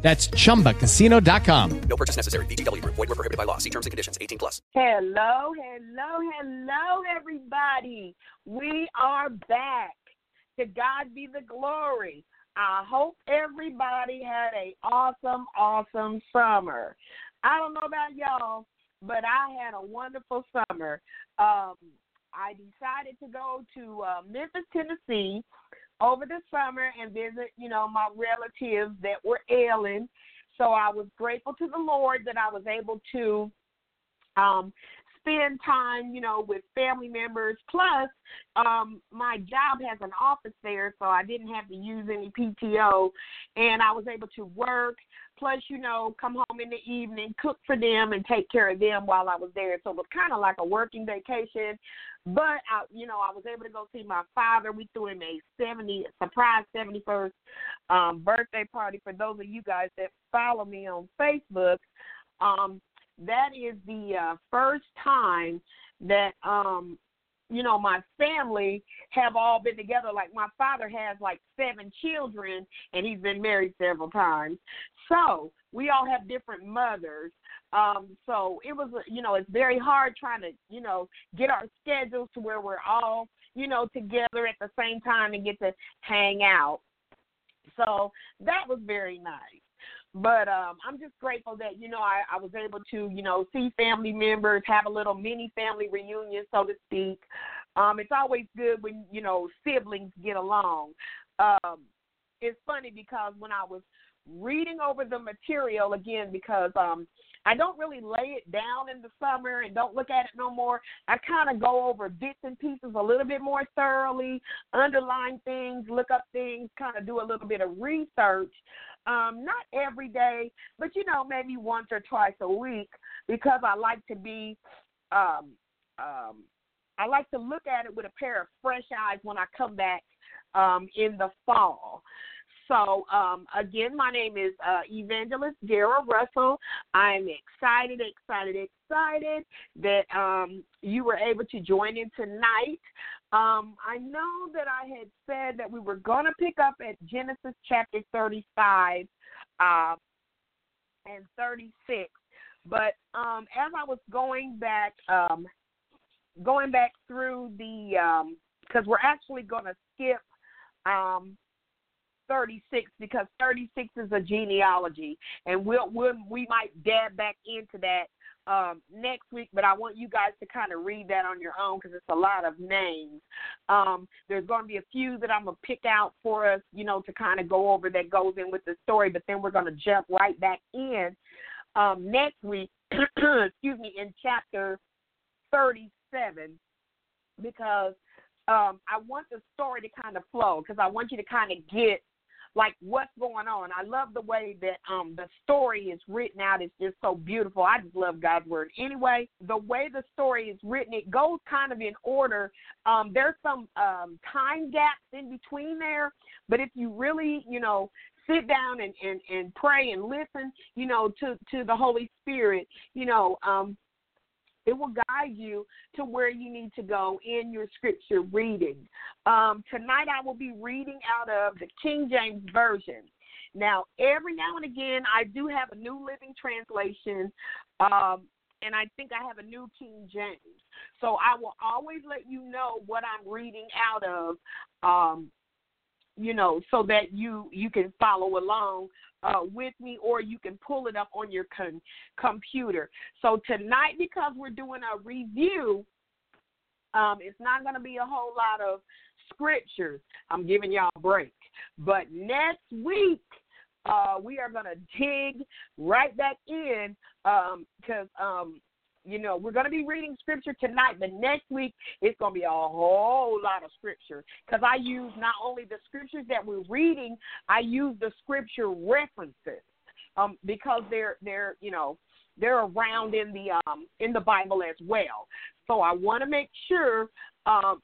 That's chumbacasino.com. No purchase necessary. VGW Group. Void were prohibited by law. See terms and conditions. 18 plus. Hello, hello, hello, everybody. We are back. To God be the glory. I hope everybody had a awesome, awesome summer. I don't know about y'all, but I had a wonderful summer. Um, I decided to go to uh, Memphis, Tennessee over the summer and visit, you know, my relatives that were ailing. So I was grateful to the Lord that I was able to um spend time, you know, with family members. Plus, um, my job has an office there, so I didn't have to use any PTO, and I was able to work. Plus, you know, come home in the evening, cook for them, and take care of them while I was there. So it was kind of like a working vacation. But I, you know, I was able to go see my father. We threw him a seventy surprise seventy first um, birthday party. For those of you guys that follow me on Facebook, um, that is the uh, first time that um you know my family have all been together like my father has like seven children and he's been married several times so we all have different mothers um so it was you know it's very hard trying to you know get our schedules to where we're all you know together at the same time and get to hang out so that was very nice but um, I'm just grateful that you know I, I was able to you know see family members, have a little mini family reunion, so to speak. Um, it's always good when you know siblings get along. Um, it's funny because when I was reading over the material again, because um, I don't really lay it down in the summer and don't look at it no more. I kind of go over bits and pieces a little bit more thoroughly, underline things, look up things, kind of do a little bit of research. Um, not every day, but you know, maybe once or twice a week because I like to be um um I like to look at it with a pair of fresh eyes when I come back um in the fall. So, um, again, my name is uh, Evangelist Darah Russell. I'm excited, excited, excited that um, you were able to join in tonight. Um, I know that I had said that we were going to pick up at Genesis chapter 35 uh, and 36, but um, as I was going back, um, going back through the, because um, we're actually going to skip 36 because 36 is a genealogy, and we'll, we'll we might dab back into that um, next week, but I want you guys to kind of read that on your own because it's a lot of names. Um, there's going to be a few that I'm going to pick out for us, you know, to kind of go over that goes in with the story, but then we're going to jump right back in um, next week, excuse me, in chapter 37 because um, I want the story to kind of flow because I want you to kind of get like what's going on. I love the way that um the story is written out. It's just so beautiful. I just love God's word. Anyway, the way the story is written, it goes kind of in order. Um, there's some um, time gaps in between there, but if you really, you know, sit down and, and, and pray and listen, you know, to, to the Holy Spirit, you know, um, it will guide you to where you need to go in your scripture reading. Um, tonight I will be reading out of the King James Version. Now, every now and again, I do have a New Living Translation, um, and I think I have a New King James. So I will always let you know what I'm reading out of um, you know, so that you you can follow along uh, with me, or you can pull it up on your con- computer. So tonight, because we're doing a review, um, it's not going to be a whole lot of scriptures. I'm giving y'all a break, but next week. Uh, we are going to dig right back in because um, um, you know, we're going to be reading scripture tonight, but next week it's going to be a whole lot of scripture because I use not only the scriptures that we're reading, I use the scripture references um, because they're they're you know they're around in the um in the Bible as well. So I want to make sure um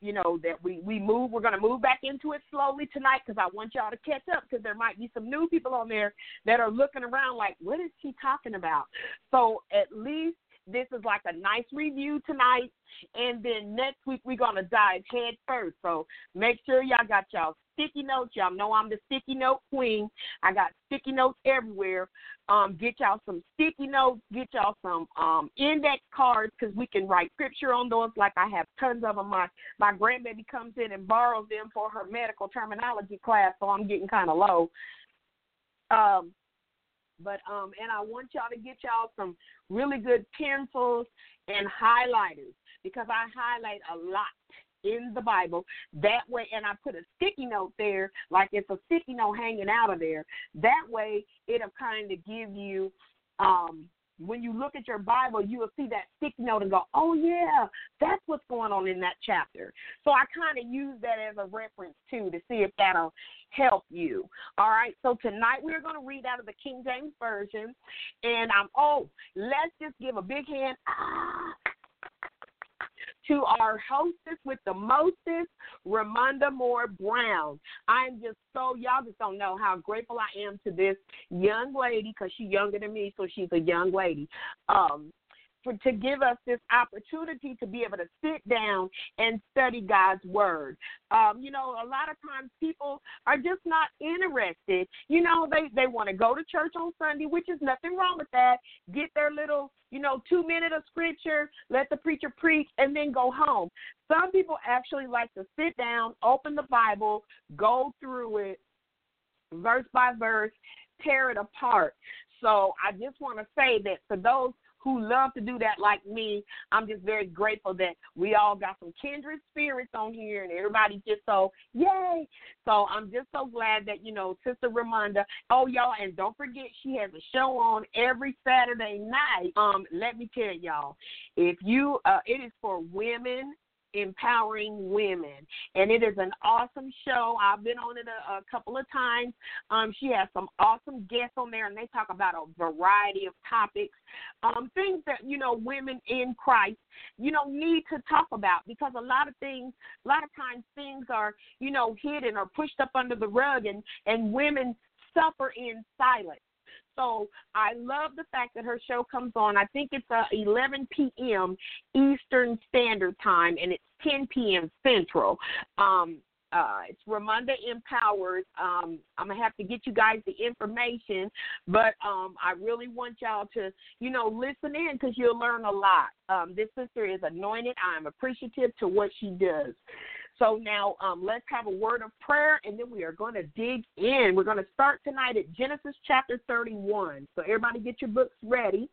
you know that we we move we're going to move back into it slowly tonight because i want y'all to catch up because there might be some new people on there that are looking around like what is she talking about? So at least this is like a nice review tonight, and then next week we're gonna dive head first. So make sure y'all got y'all sticky notes. Y'all know I'm the sticky note queen. I got sticky notes everywhere. Um, get y'all some sticky notes. Get y'all some um, index cards because we can write scripture on those. Like I have tons of them. My my grandbaby comes in and borrows them for her medical terminology class, so I'm getting kind of low. Um, but um, and I want y'all to get y'all some really good pencils and highlighters because I highlight a lot in the Bible. That way, and I put a sticky note there, like it's a sticky note hanging out of there. That way, it'll kind of give you um when you look at your Bible, you will see that sticky note and go, oh, yeah, that's what's going on in that chapter. So I kind of use that as a reference, too, to see if that'll help you. All right, so tonight we're going to read out of the King James Version. And I'm, oh, let's just give a big hand. Ah, to our hostess with the mostest, Ramonda Moore Brown. I'm just so, y'all just don't know how grateful I am to this young lady because she's younger than me, so she's a young lady. Um, for, to give us this opportunity to be able to sit down and study God's word. Um, you know, a lot of times people are just not interested. You know, they they want to go to church on Sunday, which is nothing wrong with that. Get their little, you know, two minute of scripture, let the preacher preach, and then go home. Some people actually like to sit down, open the Bible, go through it verse by verse, tear it apart. So I just want to say that for those who love to do that like me. I'm just very grateful that we all got some kindred spirits on here and everybody just so yay. So I'm just so glad that, you know, Sister Ramonda. Oh y'all and don't forget she has a show on every Saturday night. Um, let me tell y'all, if you uh it is for women empowering women. And it is an awesome show. I've been on it a, a couple of times. Um, she has some awesome guests on there, and they talk about a variety of topics, um, things that you know women in Christ, you know, need to talk about because a lot of things, a lot of times things are you know hidden or pushed up under the rug, and and women suffer in silence. So I love the fact that her show comes on. I think it's uh, 11 p.m. Eastern Standard Time, and it's 10 p.m. Central. Um, uh, it's Ramonda Empowers. Um, I'm gonna have to get you guys the information, but um, I really want y'all to, you know, listen in because you'll learn a lot. Um, this sister is anointed. I'm appreciative to what she does. So now um, let's have a word of prayer, and then we are going to dig in. We're going to start tonight at Genesis chapter 31. So everybody, get your books ready.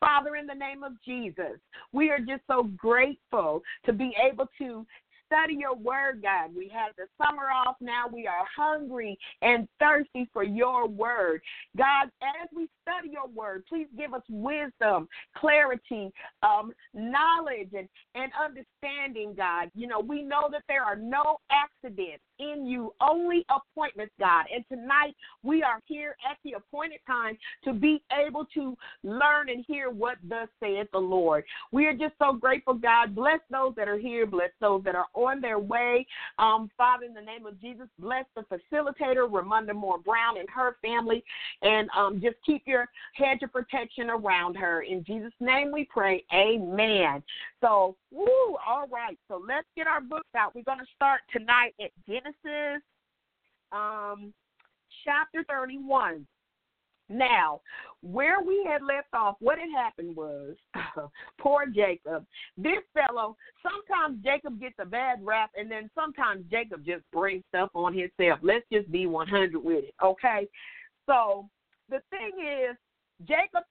Father, in the name of Jesus, we are just so grateful to be able to study your word, God. We had the summer off. Now we are hungry and thirsty for your word. God, as we study your word, please give us wisdom, clarity, um, knowledge, and, and understanding, God. You know, we know that there are no accidents in you, only appointments, God. And tonight we are here at the appointed time to be able to learn and hear what thus saith the Lord. We are just so grateful, God. Bless those that are here, bless those that are on their way. Um, Father, in the name of Jesus, bless the facilitator, Ramonda Moore Brown, and her family, and um, just keep your hedge of protection around her. In Jesus' name we pray. Amen. So, woo, all right. So let's get our books out. We're going to start tonight at Genesis um, chapter 31. Now, where we had left off, what had happened was, poor Jacob. This fellow, sometimes Jacob gets a bad rap, and then sometimes Jacob just brings stuff on himself. Let's just be 100 with it, okay? So, the thing is, Jacob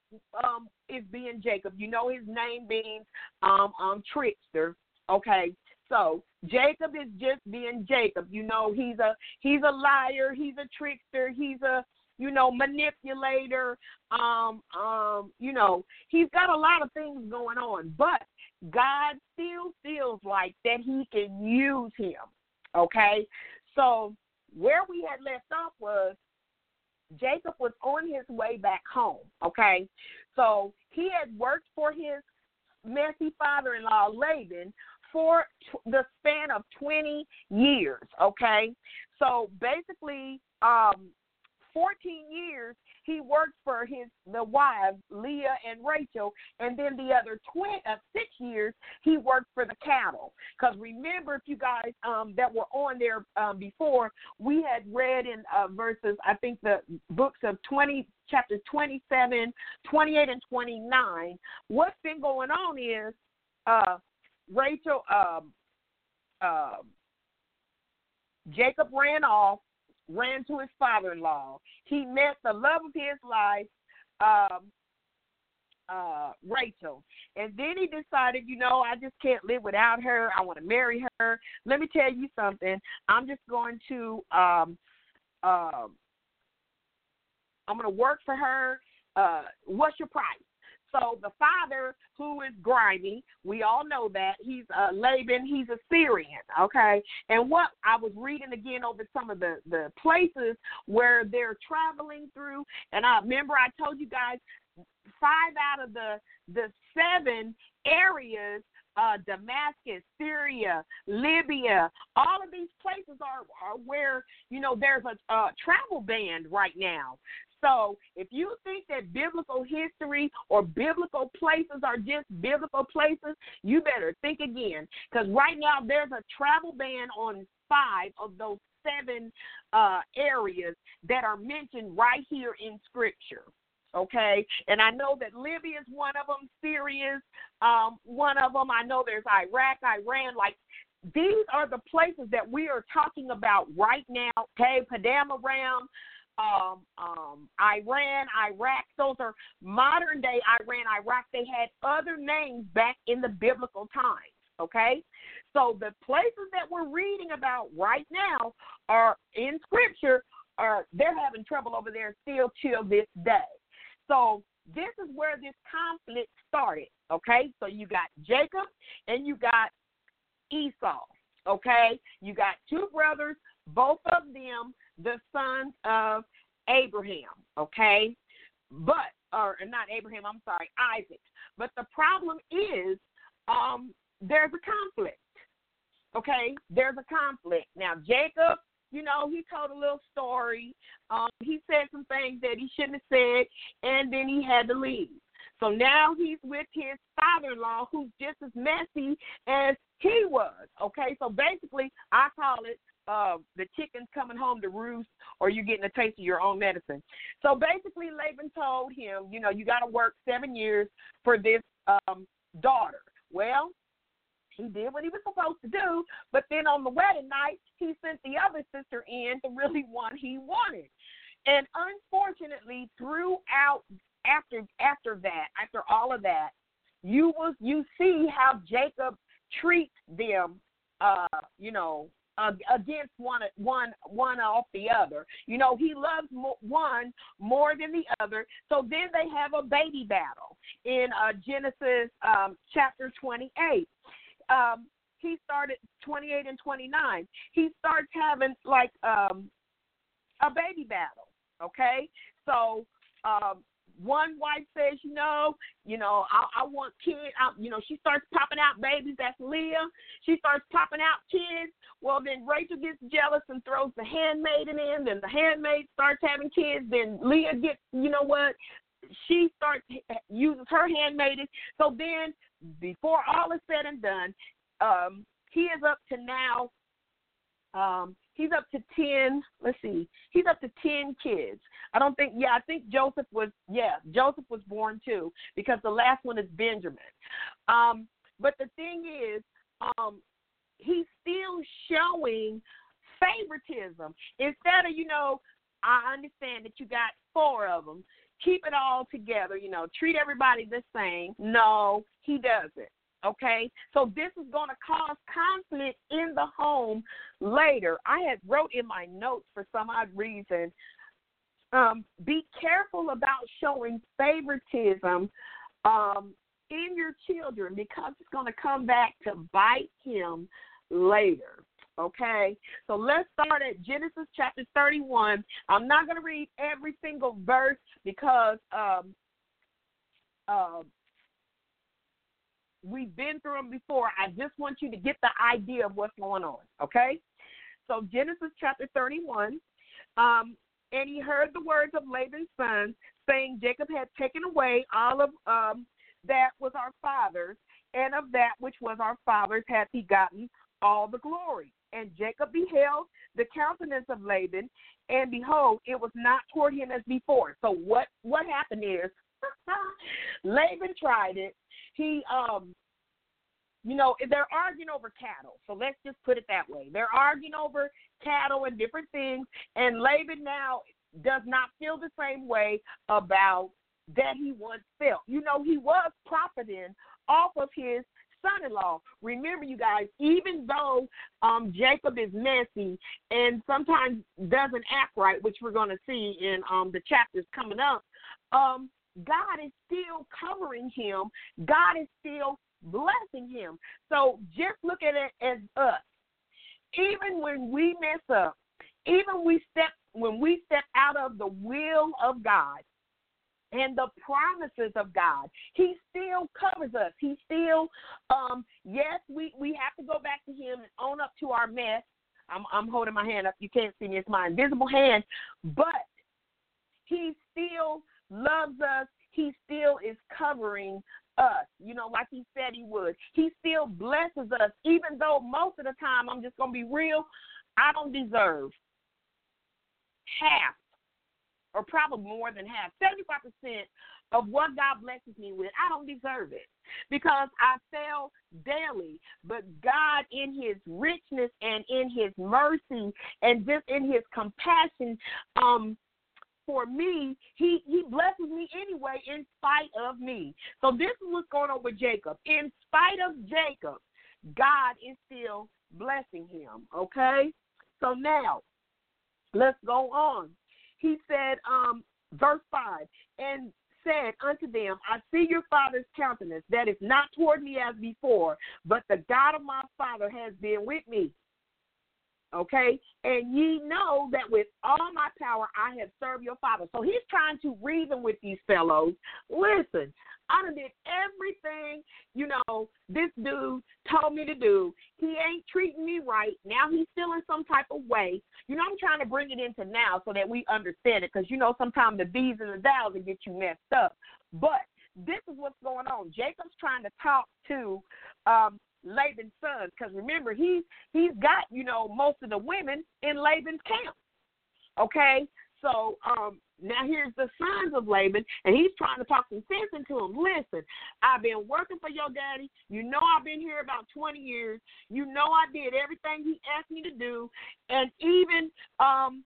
um, is being Jacob. You know his name means um, um, trickster. Okay, so Jacob is just being Jacob. You know he's a he's a liar. He's a trickster. He's a you know manipulator. Um, um, you know he's got a lot of things going on, but God still feels like that He can use him. Okay, so where we had left off was Jacob was on his way back home. Okay, so he had worked for his messy father-in-law Laban for t- the span of 20 years. Okay, so basically, um, 14 years he worked for his the wives Leah and Rachel, and then the other twenty uh, six years he worked for the cattle. Because remember, if you guys um, that were on there um, before, we had read in uh, verses I think the books of twenty chapter 27, 28, and 29. What's been going on is uh, Rachel, um, uh, Jacob ran off ran to his father in law. He met the love of his life, um, uh, Rachel. And then he decided, you know, I just can't live without her. I want to marry her. Let me tell you something. I'm just going to um uh, I'm going to work for her. Uh, what's your price? So the father, who is grimy, we all know that he's uh, Laban. He's a Syrian, okay. And what I was reading again over some of the the places where they're traveling through, and I remember I told you guys five out of the the seven areas uh, Damascus, Syria, Libya, all of these places are, are where you know there's a, a travel ban right now. So if you think that biblical history or biblical places are just biblical places, you better think again. Because right now there's a travel ban on five of those seven uh, areas that are mentioned right here in Scripture. Okay, and I know that Libya is one of them, Syria is um, one of them. I know there's Iraq, Iran. Like these are the places that we are talking about right now. Okay, Padan Aram, um, um, Iran, Iraq. Those are modern day Iran, Iraq. They had other names back in the biblical times. Okay, so the places that we're reading about right now are in Scripture. Are they're having trouble over there still till this day. So this is where this conflict started. Okay, so you got Jacob and you got Esau. Okay, you got two brothers, both of them the sons of Abraham, okay? But or not Abraham, I'm sorry, Isaac. But the problem is um there's a conflict. Okay? There's a conflict. Now Jacob, you know, he told a little story. Um he said some things that he shouldn't have said and then he had to leave. So now he's with his father in law who's just as messy as he was. Okay, so basically, I call it uh, the chickens coming home to roost or you're getting a taste of your own medicine. So basically, Laban told him, you know, you got to work seven years for this um, daughter. Well, he did what he was supposed to do, but then on the wedding night, he sent the other sister in the really one he wanted. And unfortunately, throughout after after that, after all of that, you will you see how Jacob treats them uh, you know, uh, against one one one off the other. You know, he loves one more than the other. So then they have a baby battle in uh, Genesis um, chapter 28. Um, he started 28 and 29. He starts having like um, a baby battle. Okay, so um, one wife says, you know, you know, I, I want kids. I, you know, she starts popping out babies. That's Leah. She starts popping out kids. Well, then Rachel gets jealous and throws the handmaiden in. Then the handmaid starts having kids. Then Leah gets, you know what? She starts uses her handmaiden. So then, before all is said and done, um, he is up to now. Um, he's up to 10 let's see he's up to 10 kids i don't think yeah i think joseph was yeah joseph was born too because the last one is benjamin um but the thing is um he's still showing favoritism instead of you know i understand that you got four of them keep it all together you know treat everybody the same no he doesn't Okay, so this is going to cause conflict in the home later. I had wrote in my notes for some odd reason. Um, be careful about showing favoritism um, in your children because it's going to come back to bite him later. Okay, so let's start at Genesis chapter 31. I'm not going to read every single verse because um, uh, we've been through them before. I just want you to get the idea of what's going on. Okay, so Genesis chapter 31. Um, and he heard the words of Laban's sons, saying, Jacob had taken away all of um, that was our father's, and of that which was our father's hath he gotten all the glory. And Jacob beheld the countenance of Laban, and behold, it was not toward him as before. So what what happened is Laban tried it. He um you know, they're arguing over cattle. So let's just put it that way. They're arguing over cattle and different things, and Laban now does not feel the same way about that he once felt. You know, he was profiting off of his son-in-law. Remember, you guys, even though um, Jacob is messy and sometimes doesn't act right, which we're going to see in um, the chapters coming up, um, God is still covering him. God is still blessing him. So just look at it as us. Even when we mess up, even we step when we step out of the will of God, and the promises of God. He still covers us. He still, um, yes, we, we have to go back to Him and own up to our mess. I'm, I'm holding my hand up. You can't see me. It's my invisible hand. But He still loves us. He still is covering us, you know, like He said He would. He still blesses us, even though most of the time, I'm just going to be real, I don't deserve half or probably more than half, 75% of what God blesses me with, I don't deserve it because I fail daily. But God, in His richness and in His mercy and just in His compassion, um, for me, he he blesses me anyway in spite of me. So this is what's going on with Jacob. In spite of Jacob, God is still blessing him. Okay? So now let's go on he said, um, verse 5, and said unto them, I see your father's countenance, that is not toward me as before, but the God of my father has been with me. Okay? And ye know that with all my power I have served your father. So he's trying to reason with these fellows. Listen, I done did everything, you know, this dude told me to do. He ain't treating me right. Now he's feeling some type of way. You know, I'm trying to bring it into now so that we understand it because, you know, sometimes the thees and the thous will get you messed up. But this is what's going on. Jacob's trying to talk to um, Laban's sons because remember, he's, he's got, you know, most of the women in Laban's camp. Okay? So um, now here's the sons of Laban, and he's trying to talk some sense into him. Listen, I've been working for your daddy. You know I've been here about 20 years. You know I did everything he asked me to do, and even um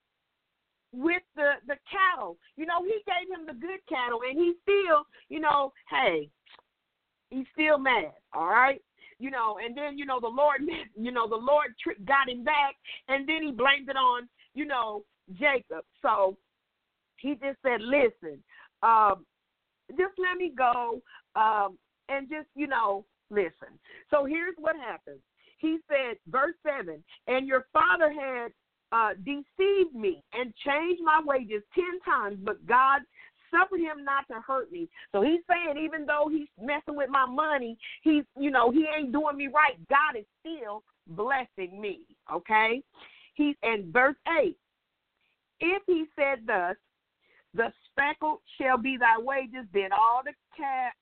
with the the cattle, you know he gave him the good cattle, and he still, you know, hey, he's still mad. All right. You know, and then you know the Lord, you know the Lord got him back, and then he blamed it on, you know, Jacob. So he just said, listen, um, just let me go um, and just, you know, listen. So here's what happens. He said, verse 7 And your father had uh, deceived me and changed my wages 10 times, but God suffered him not to hurt me. So he's saying, even though he's messing with my money, he's, you know, he ain't doing me right. God is still blessing me. Okay? He and verse 8 if he said thus, the speckled shall be thy wages, then all the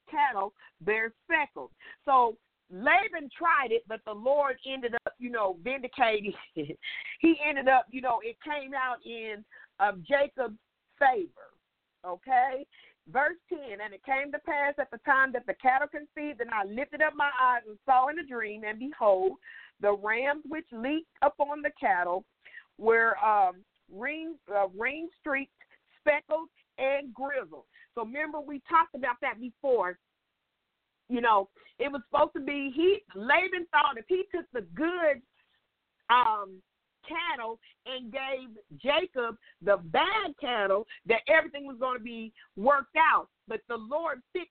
cattle bear speckled. So Laban tried it, but the Lord ended up, you know, vindicating. he ended up, you know, it came out in um, Jacob's favor. Okay? Verse 10 And it came to pass at the time that the cattle conceived, and I lifted up my eyes and saw in a dream, and behold, the rams which leaped upon the cattle were um, ring, uh, rain streaked, speckled, and grizzled. So remember, we talked about that before. You know, it was supposed to be he. Laban thought if he took the good um, cattle and gave Jacob the bad cattle, that everything was going to be worked out. But the Lord fixed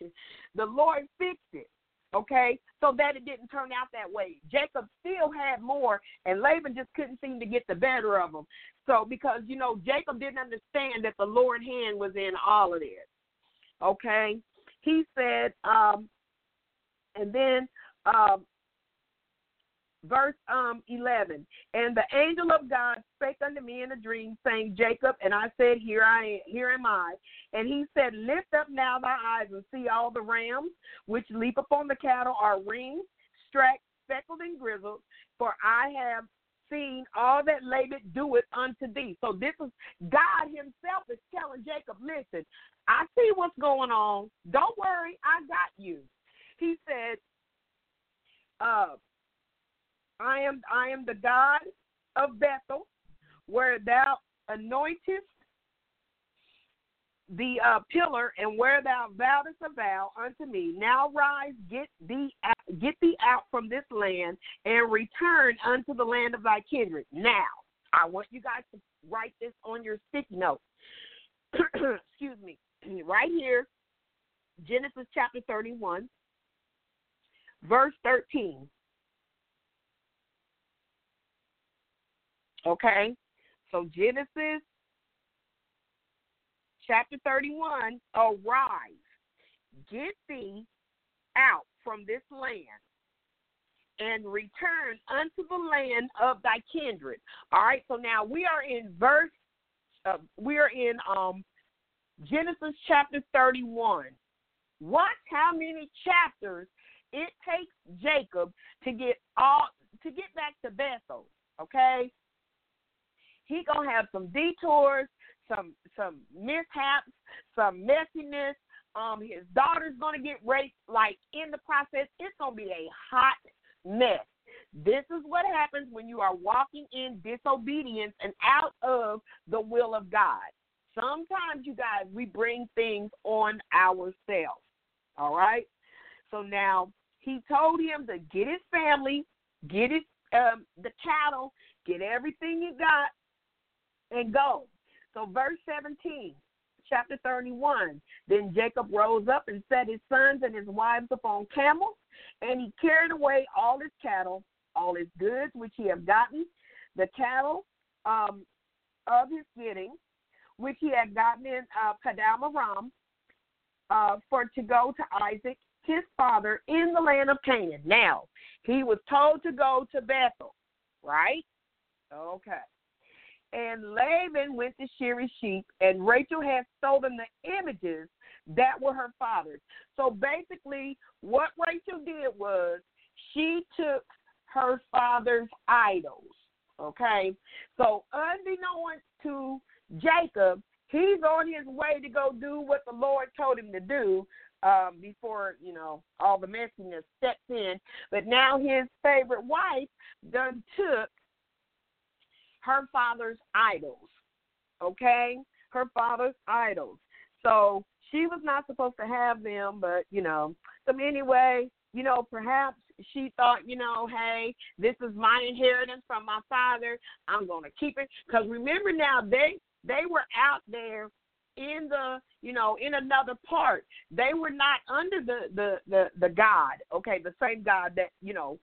it. The Lord fixed it. Okay, so that it didn't turn out that way. Jacob still had more, and Laban just couldn't seem to get the better of him. So, because you know, Jacob didn't understand that the Lord hand was in all of this. Okay, he said, um, and then um, verse um, 11 and the angel of god spake unto me in a dream saying jacob and i said here i am, here am i. And he said lift up now thy eyes and see all the rams which leap upon the cattle are ringed strack speckled and grizzled for i have seen all that laban doeth unto thee. So this is god himself is telling jacob listen i see what's going on. Don't worry i got you. He said uh, I am I am the God of Bethel, where thou anointest the uh, pillar, and where thou vowedest a vow unto me. Now rise, get thee out, get thee out from this land, and return unto the land of thy kindred. Now, I want you guys to write this on your sticky note. Excuse me, right here, Genesis chapter thirty-one, verse thirteen. Okay? So Genesis chapter 31 Arise, get thee out from this land and return unto the land of thy kindred. All right, so now we are in verse, uh, we are in um, Genesis chapter 31. Watch how many chapters it takes Jacob to get all to get back to Bethel. Okay, he gonna have some detours, some some mishaps, some messiness. Um, his daughter's gonna get raped. Like in the process, it's gonna be a hot mess. This is what happens when you are walking in disobedience and out of the will of God. Sometimes, you guys, we bring things on ourselves. All right. So now he told him to get his family, get his um, the cattle, get everything he got, and go. So, verse 17, chapter 31. Then Jacob rose up and set his sons and his wives upon camels, and he carried away all his cattle, all his goods which he had gotten, the cattle um, of his getting, which he had gotten in uh, Padam uh, for to go to Isaac, his father, in the land of Canaan. Now, he was told to go to Bethel, right? Okay. And Laban went to shear his sheep, and Rachel had stolen the images that were her father's. So basically, what Rachel did was she took her father's idols. Okay? So, unbeknownst to Jacob, he's on his way to go do what the Lord told him to do um, before, you know, all the messiness steps in. But now his favorite wife done took her father's idols. Okay? Her father's idols. So she was not supposed to have them, but, you know, so anyway, you know, perhaps she thought, you know, hey, this is my inheritance from my father. I'm to keep it. Because remember now, they they were out there in the you know in another part they were not under the the the, the god okay the same god that you know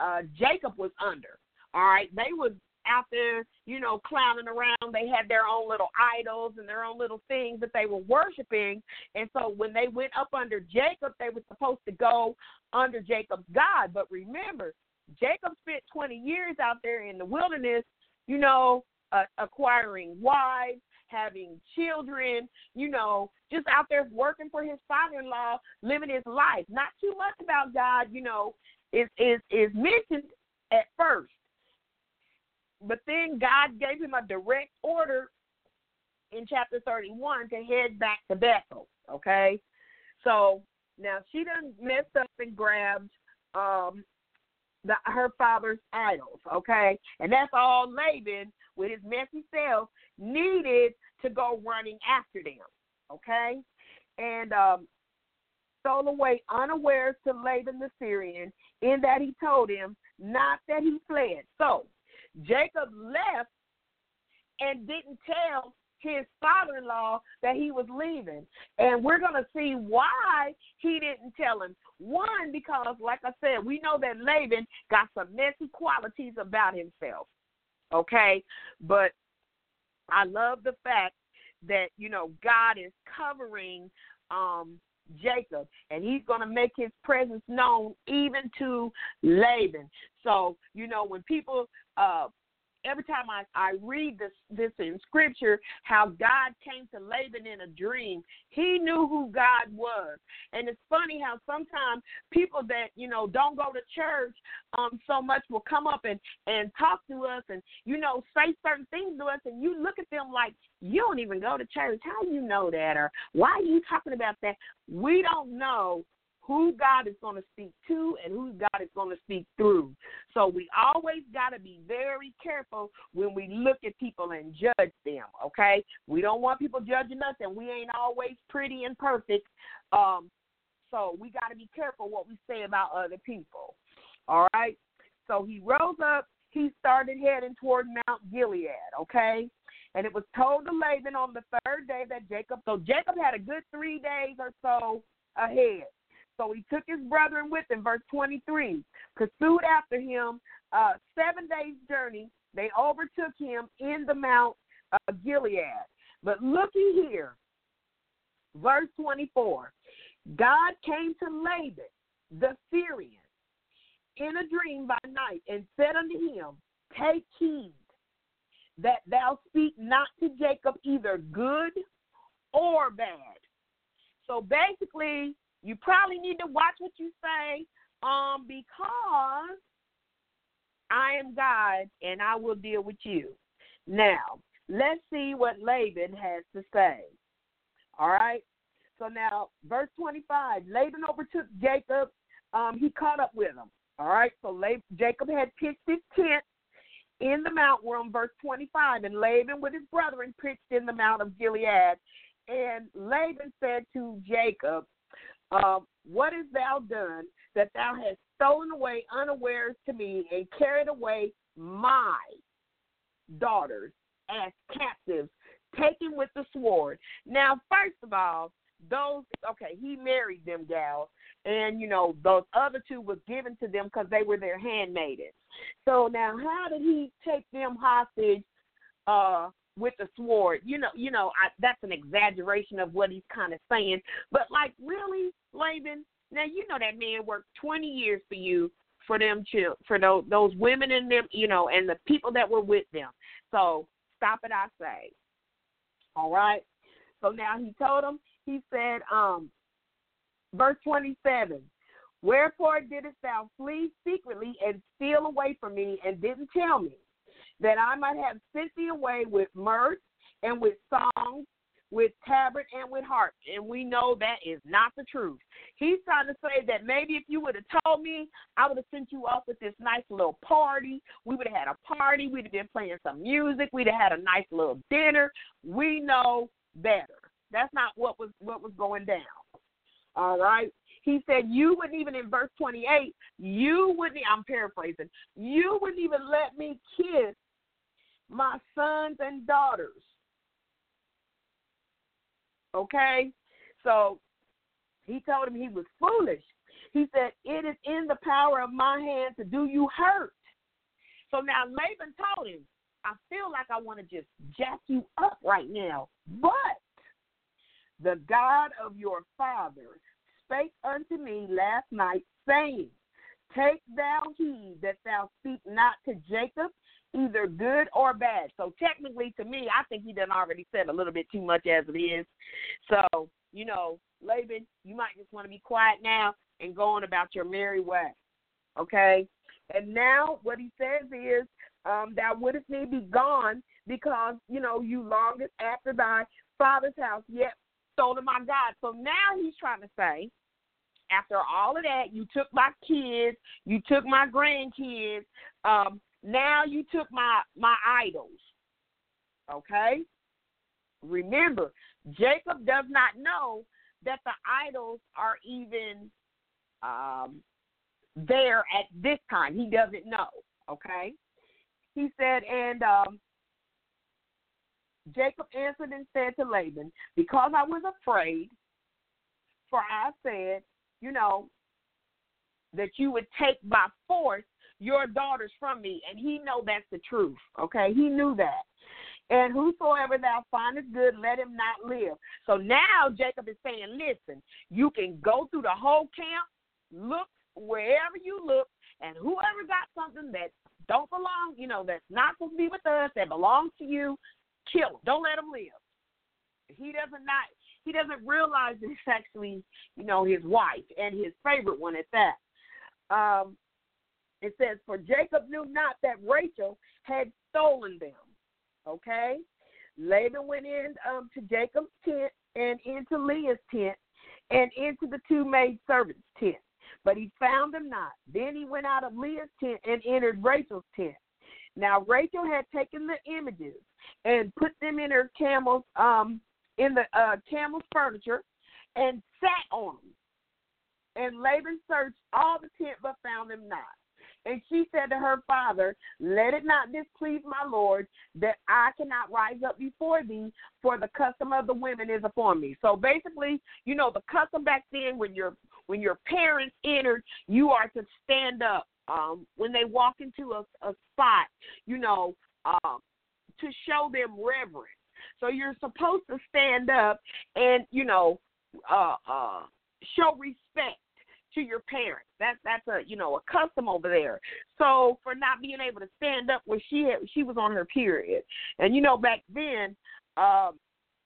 uh jacob was under all right they was out there, you know, clowning around. They had their own little idols and their own little things that they were worshiping. And so when they went up under Jacob, they were supposed to go under Jacob's God. But remember, Jacob spent 20 years out there in the wilderness, you know, uh, acquiring wives, having children, you know, just out there working for his father-in-law, living his life. Not too much about God, you know, is is is mentioned at first. But then God gave him a direct order in chapter 31 to head back to Bethel. Okay? So now she done messed up and grabbed um, the, her father's idols. Okay? And that's all Laban, with his messy self, needed to go running after them. Okay? And um, stole away unawares to Laban the Syrian, in that he told him not that he fled. So Jacob left and didn't tell his father in law that he was leaving. And we're going to see why he didn't tell him. One, because, like I said, we know that Laban got some messy qualities about himself. Okay? But I love the fact that, you know, God is covering um Jacob, and he's going to make his presence known even to Laban. So, you know, when people uh, every time I, I read this this in scripture, how God came to Laban in a dream, he knew who God was. And it's funny how sometimes people that, you know, don't go to church um so much will come up and, and talk to us and, you know, say certain things to us and you look at them like you don't even go to church. How you know that? Or why are you talking about that? We don't know who God is going to speak to and who God is going to speak through. So we always got to be very careful when we look at people and judge them, okay? We don't want people judging us, and we ain't always pretty and perfect. Um, so we got to be careful what we say about other people, all right? So he rose up. He started heading toward Mount Gilead, okay? And it was told to Laban on the third day that Jacob, so Jacob had a good three days or so ahead. So he took his brethren with him, verse 23, pursued after him uh, seven days' journey. They overtook him in the Mount of Gilead. But looky here, verse 24. God came to Laban, the Syrian, in a dream by night, and said unto him, Take heed that thou speak not to Jacob either good or bad. So basically, you probably need to watch what you say, um, because I am God and I will deal with you. Now, let's see what Laban has to say. All right. So now, verse 25 Laban overtook Jacob. Um, he caught up with him. All right. So Laban, Jacob had pitched his tent in the mount. We're on verse 25. And Laban with his brethren pitched in the mount of Gilead. And Laban said to Jacob, um, what hast thou done that thou hast stolen away unawares to me and carried away my daughters as captives, taken with the sword? Now, first of all, those okay, he married them gals, and you know those other two was given to them because they were their handmaidens. So now, how did he take them hostage? Uh, with the sword. You know, you know, I, that's an exaggeration of what he's kind of saying. But like, really, Laban? Now you know that man worked twenty years for you for them to for those those women and them, you know, and the people that were with them. So stop it, I say. All right. So now he told him. He said, um, verse twenty-seven. Wherefore didst thou flee secretly and steal away from me and didn't tell me? That I might have sent thee away with mirth and with songs, with tabret and with harp. And we know that is not the truth. He's trying to say that maybe if you would have told me, I would have sent you off with this nice little party. We would have had a party. We'd have been playing some music. We'd have had a nice little dinner. We know better. That's not what was what was going down. All right. He said, You wouldn't even, in verse 28, you wouldn't, I'm paraphrasing, you wouldn't even let me kiss my sons and daughters. Okay? So he told him he was foolish. He said, It is in the power of my hand to do you hurt. So now Laban told him, I feel like I want to just jack you up right now. But the God of your father spake unto me last night, saying, Take thou heed that thou speak not to Jacob either good or bad. So technically, to me, I think he done already said a little bit too much as it is. So you know, Laban, you might just want to be quiet now and go on about your merry way. Okay. And now what he says is, um, thou wouldst need be gone because you know you longest after thy father's house, yet stolen my God. So now he's trying to say, after all of that, you took my kids, you took my grandkids, um, now you took my my idols. Okay? Remember, Jacob does not know that the idols are even um, there at this time. He doesn't know. Okay? He said, and um, Jacob answered and said to Laban, Because I was afraid, for I said, you know, that you would take by force your daughters from me. And he know that's the truth. Okay. He knew that. And whosoever thou findest good, let him not live. So now Jacob is saying, listen, you can go through the whole camp, look wherever you look, and whoever got something that don't belong, you know, that's not supposed to be with us, that belongs to you, kill him. Don't let him live. He doesn't not he doesn't realize that it's actually, you know, his wife and his favorite one at that. Um, it says, For Jacob knew not that Rachel had stolen them. Okay? Laban went in um, to Jacob's tent and into Leah's tent and into the two maid servants' tent. But he found them not. Then he went out of Leah's tent and entered Rachel's tent. Now Rachel had taken the images and put them in her camel's um in the uh, camel's furniture and sat on them. And Laban searched all the tent but found them not. And she said to her father, Let it not displease my Lord that I cannot rise up before thee, for the custom of the women is upon me. So basically, you know, the custom back then when your when your parents entered, you are to stand up. Um, when they walk into a, a spot, you know, um, to show them reverence. So you're supposed to stand up and, you know, uh, uh, show respect to your parents. That's that's a you know a custom over there. So for not being able to stand up when she had, she was on her period, and you know back then, um,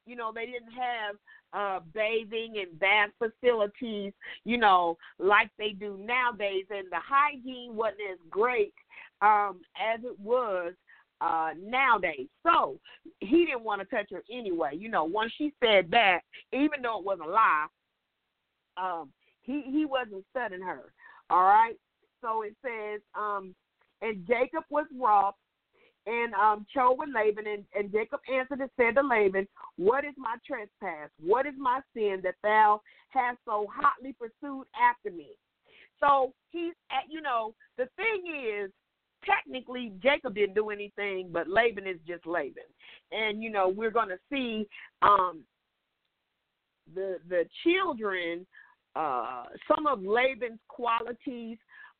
you know they didn't have uh bathing and bath facilities, you know, like they do nowadays, and the hygiene wasn't as great um as it was uh nowadays. So he didn't want to touch her anyway. You know, once she said that, even though it was a lie, um, he wasn't studying her. All right. So it says, um, and Jacob was wroth and um chose with Laban and, and Jacob answered and said to Laban, What is my trespass? What is my sin that thou hast so hotly pursued after me? So he's at you know, the thing is technically Jacob didn't do anything, but Laban is just Laban. And you know, we're gonna see um the the children uh, some of Laban's qualities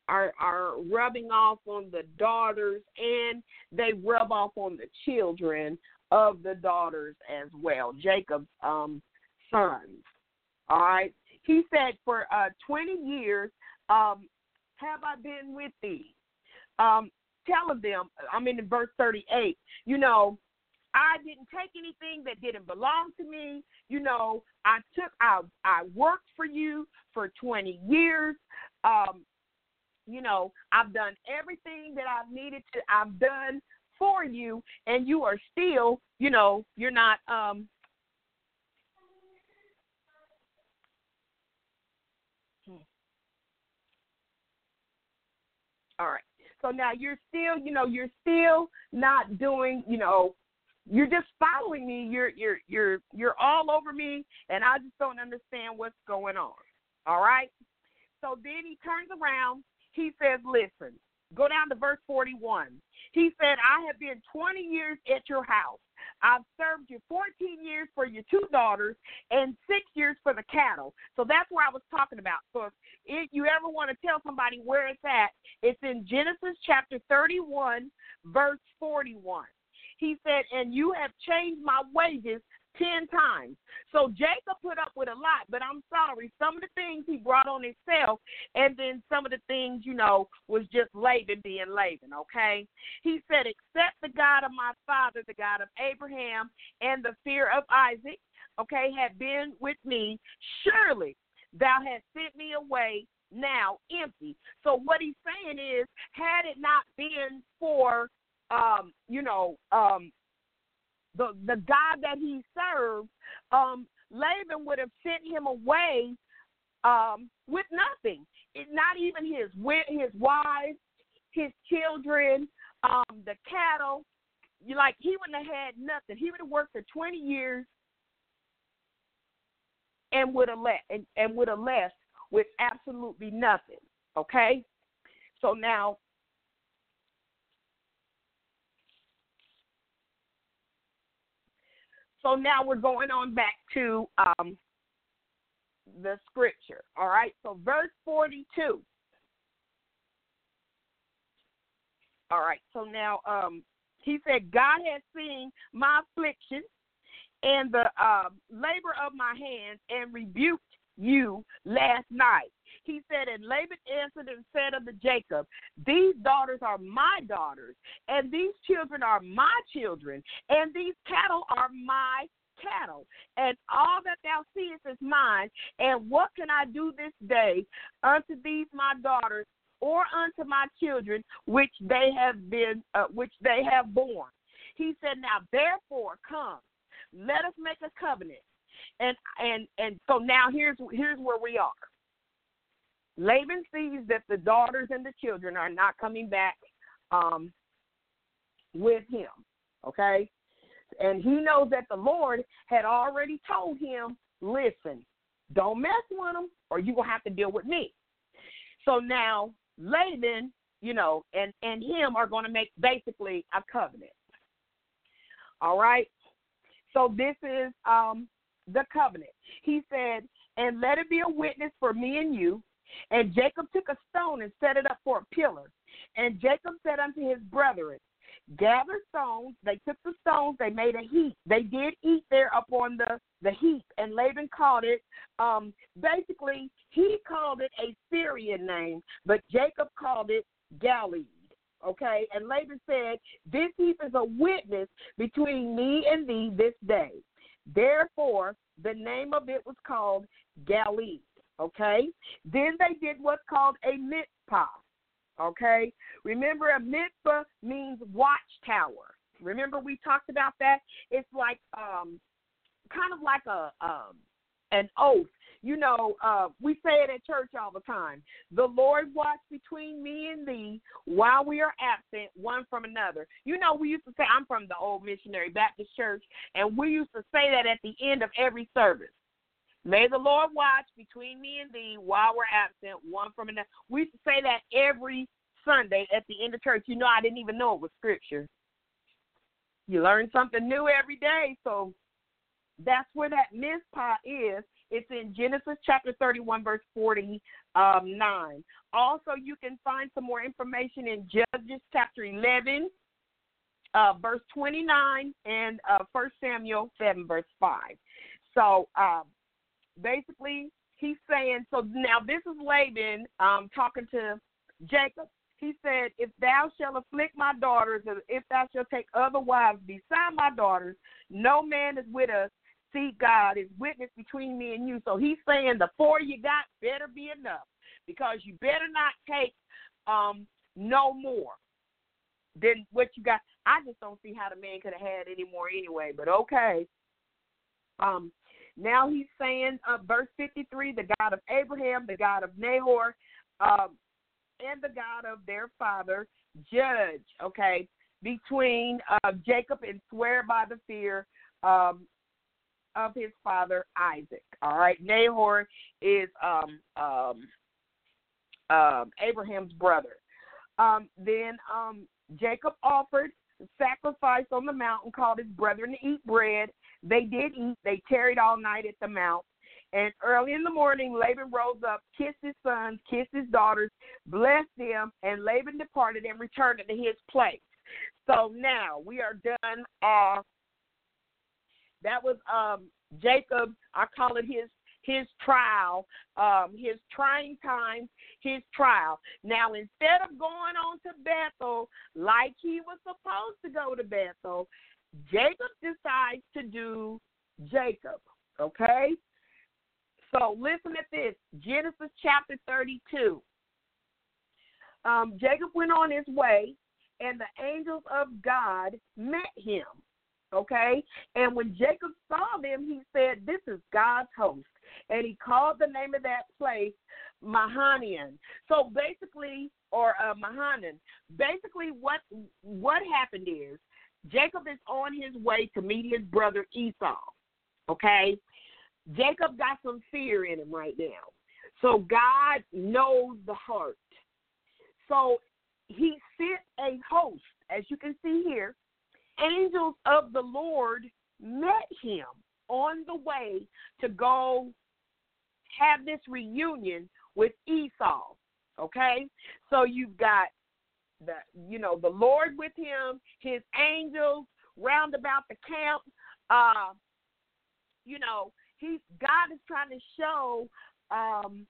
are are rubbing off on the daughters and they rub off on the children of the daughters as well, Jacob's um, sons. All right. He said, For uh, 20 years um, have I been with thee. Um, telling them, I'm in verse 38, you know, I didn't take anything that didn't belong to me. You know, I took I I worked for you for 20 years. Um, you know, I've done everything that I've needed to. I've done for you, and you are still, you know, you're not. Um, hmm. all right. So now you're still, you know, you're still not doing, you know, you're just following me. You're you're you're you're all over me, and I just don't understand what's going on. All right. So then he turns around. He says, "Listen, go down to verse 41." He said, "I have been 20 years at your house. I've served you 14 years for your two daughters and six years for the cattle. So that's where I was talking about. So if, you ever want to tell somebody where it's at, it's in Genesis chapter 31, verse 41. He said, and you have changed my wages ten times. So Jacob put up with a lot, but I'm sorry, some of the things he brought on himself, and then some of the things, you know, was just Laban being Laban, okay? He said, Except the God of my father, the God of Abraham, and the fear of Isaac, okay, had been with me, surely thou hast sent me away now empty. So what he's saying is, had it not been for um, you know, um, the the God that he served, um, Laban would have sent him away um, with nothing, it, not even his his wives, his children, um, the cattle. You like he wouldn't have had nothing. He would have worked for twenty years and would have left and, and would have left with absolutely nothing. Okay, so now So now we're going on back to um, the scripture. All right. So verse 42. All right. So now um, he said, God has seen my affliction and the uh, labor of my hands and rebuked you last night. He said, And Laban answered and said unto Jacob, These daughters are my daughters, and these children are my children, and these cattle are my cattle, and all that thou seest is mine. And what can I do this day unto these my daughters, or unto my children, which they have been, uh, which they have borne? He said, Now therefore come, let us make a covenant. And and and so now here's here's where we are. Laban sees that the daughters and the children are not coming back um, with him. Okay? And he knows that the Lord had already told him, listen, don't mess with them or you're going to have to deal with me. So now Laban, you know, and, and him are going to make basically a covenant. All right? So this is um, the covenant. He said, and let it be a witness for me and you and Jacob took a stone and set it up for a pillar. And Jacob said unto his brethren, Gather stones. They took the stones. They made a heap. They did eat there upon the the heap, and Laban called it. Um, basically, he called it a Syrian name, but Jacob called it Galeed. Okay, and Laban said, "This heap is a witness between me and thee this day." Therefore, the name of it was called Galeed. Okay? Then they did what's called a Mizpah. Okay? Remember, a Mizpah means watchtower. Remember, we talked about that? It's like, um, kind of like a, um, an oath. You know, uh, we say it at church all the time. The Lord watch between me and thee while we are absent one from another. You know, we used to say, I'm from the old missionary Baptist church, and we used to say that at the end of every service. May the Lord watch between me and thee while we're absent, one from another. We say that every Sunday at the end of church. You know, I didn't even know it was scripture. You learn something new every day. So that's where that Mizpah is. It's in Genesis chapter 31, verse 49. Um, also, you can find some more information in Judges chapter 11, uh, verse 29, and uh, 1 Samuel 7, verse 5. So, um, basically he's saying so now this is Laban um talking to Jacob. He said, If thou shalt afflict my daughters, and if thou shalt take other wives beside my daughters, no man is with us. See, God is witness between me and you. So he's saying the four you got better be enough because you better not take um no more than what you got. I just don't see how the man could have had any more anyway, but okay. Um, now he's saying, uh, verse 53, the God of Abraham, the God of Nahor, um, and the God of their father, judge, okay, between uh, Jacob and swear by the fear um, of his father Isaac. All right, Nahor is um, um, um, Abraham's brother. Um, then um, Jacob offered sacrifice on the mountain, called his brethren to eat bread, they did eat. They tarried all night at the mount. And early in the morning, Laban rose up, kissed his sons, kissed his daughters, blessed them, and Laban departed and returned to his place. So now we are done. Uh, that was um, Jacob. I call it his his trial, um, his trying times, his trial. Now, instead of going on to Bethel like he was supposed to go to Bethel, Jacob decides to do Jacob. Okay? So listen at this Genesis chapter 32. Um, Jacob went on his way, and the angels of God met him. Okay? And when Jacob saw them, he said, This is God's host. And he called the name of that place Mahanaim. So basically, or uh, Mahanaim. Basically, what what happened is Jacob is on his way to meet his brother Esau. Okay? Jacob got some fear in him right now. So God knows the heart. So he sent a host, as you can see here, angels of the Lord met him on the way to go have this reunion with Esau. Okay? So you've got the you know, the Lord with him, his angels round about the camp. Uh you know, he's God is trying to show um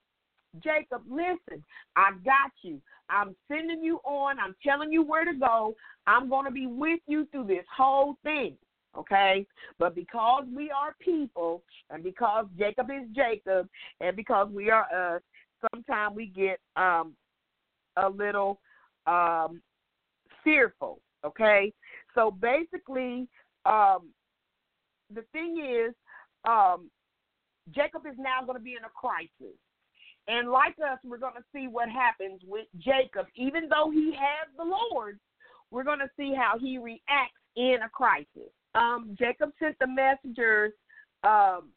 Jacob, listen, I got you. I'm sending you on. I'm telling you where to go. I'm going to be with you through this whole thing. Okay? But because we are people, and because Jacob is Jacob, and because we are us, sometimes we get um, a little um, fearful. Okay? So basically, um, the thing is, um, Jacob is now going to be in a crisis. And like us, we're going to see what happens with Jacob. Even though he has the Lord, we're going to see how he reacts in a crisis. Um, Jacob sent the messengers, um,